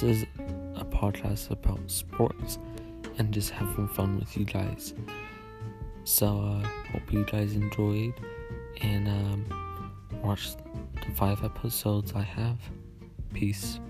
this is a podcast about sports and just having fun with you guys. So, uh, hope you guys enjoyed and um, watch the five episodes I have. Peace.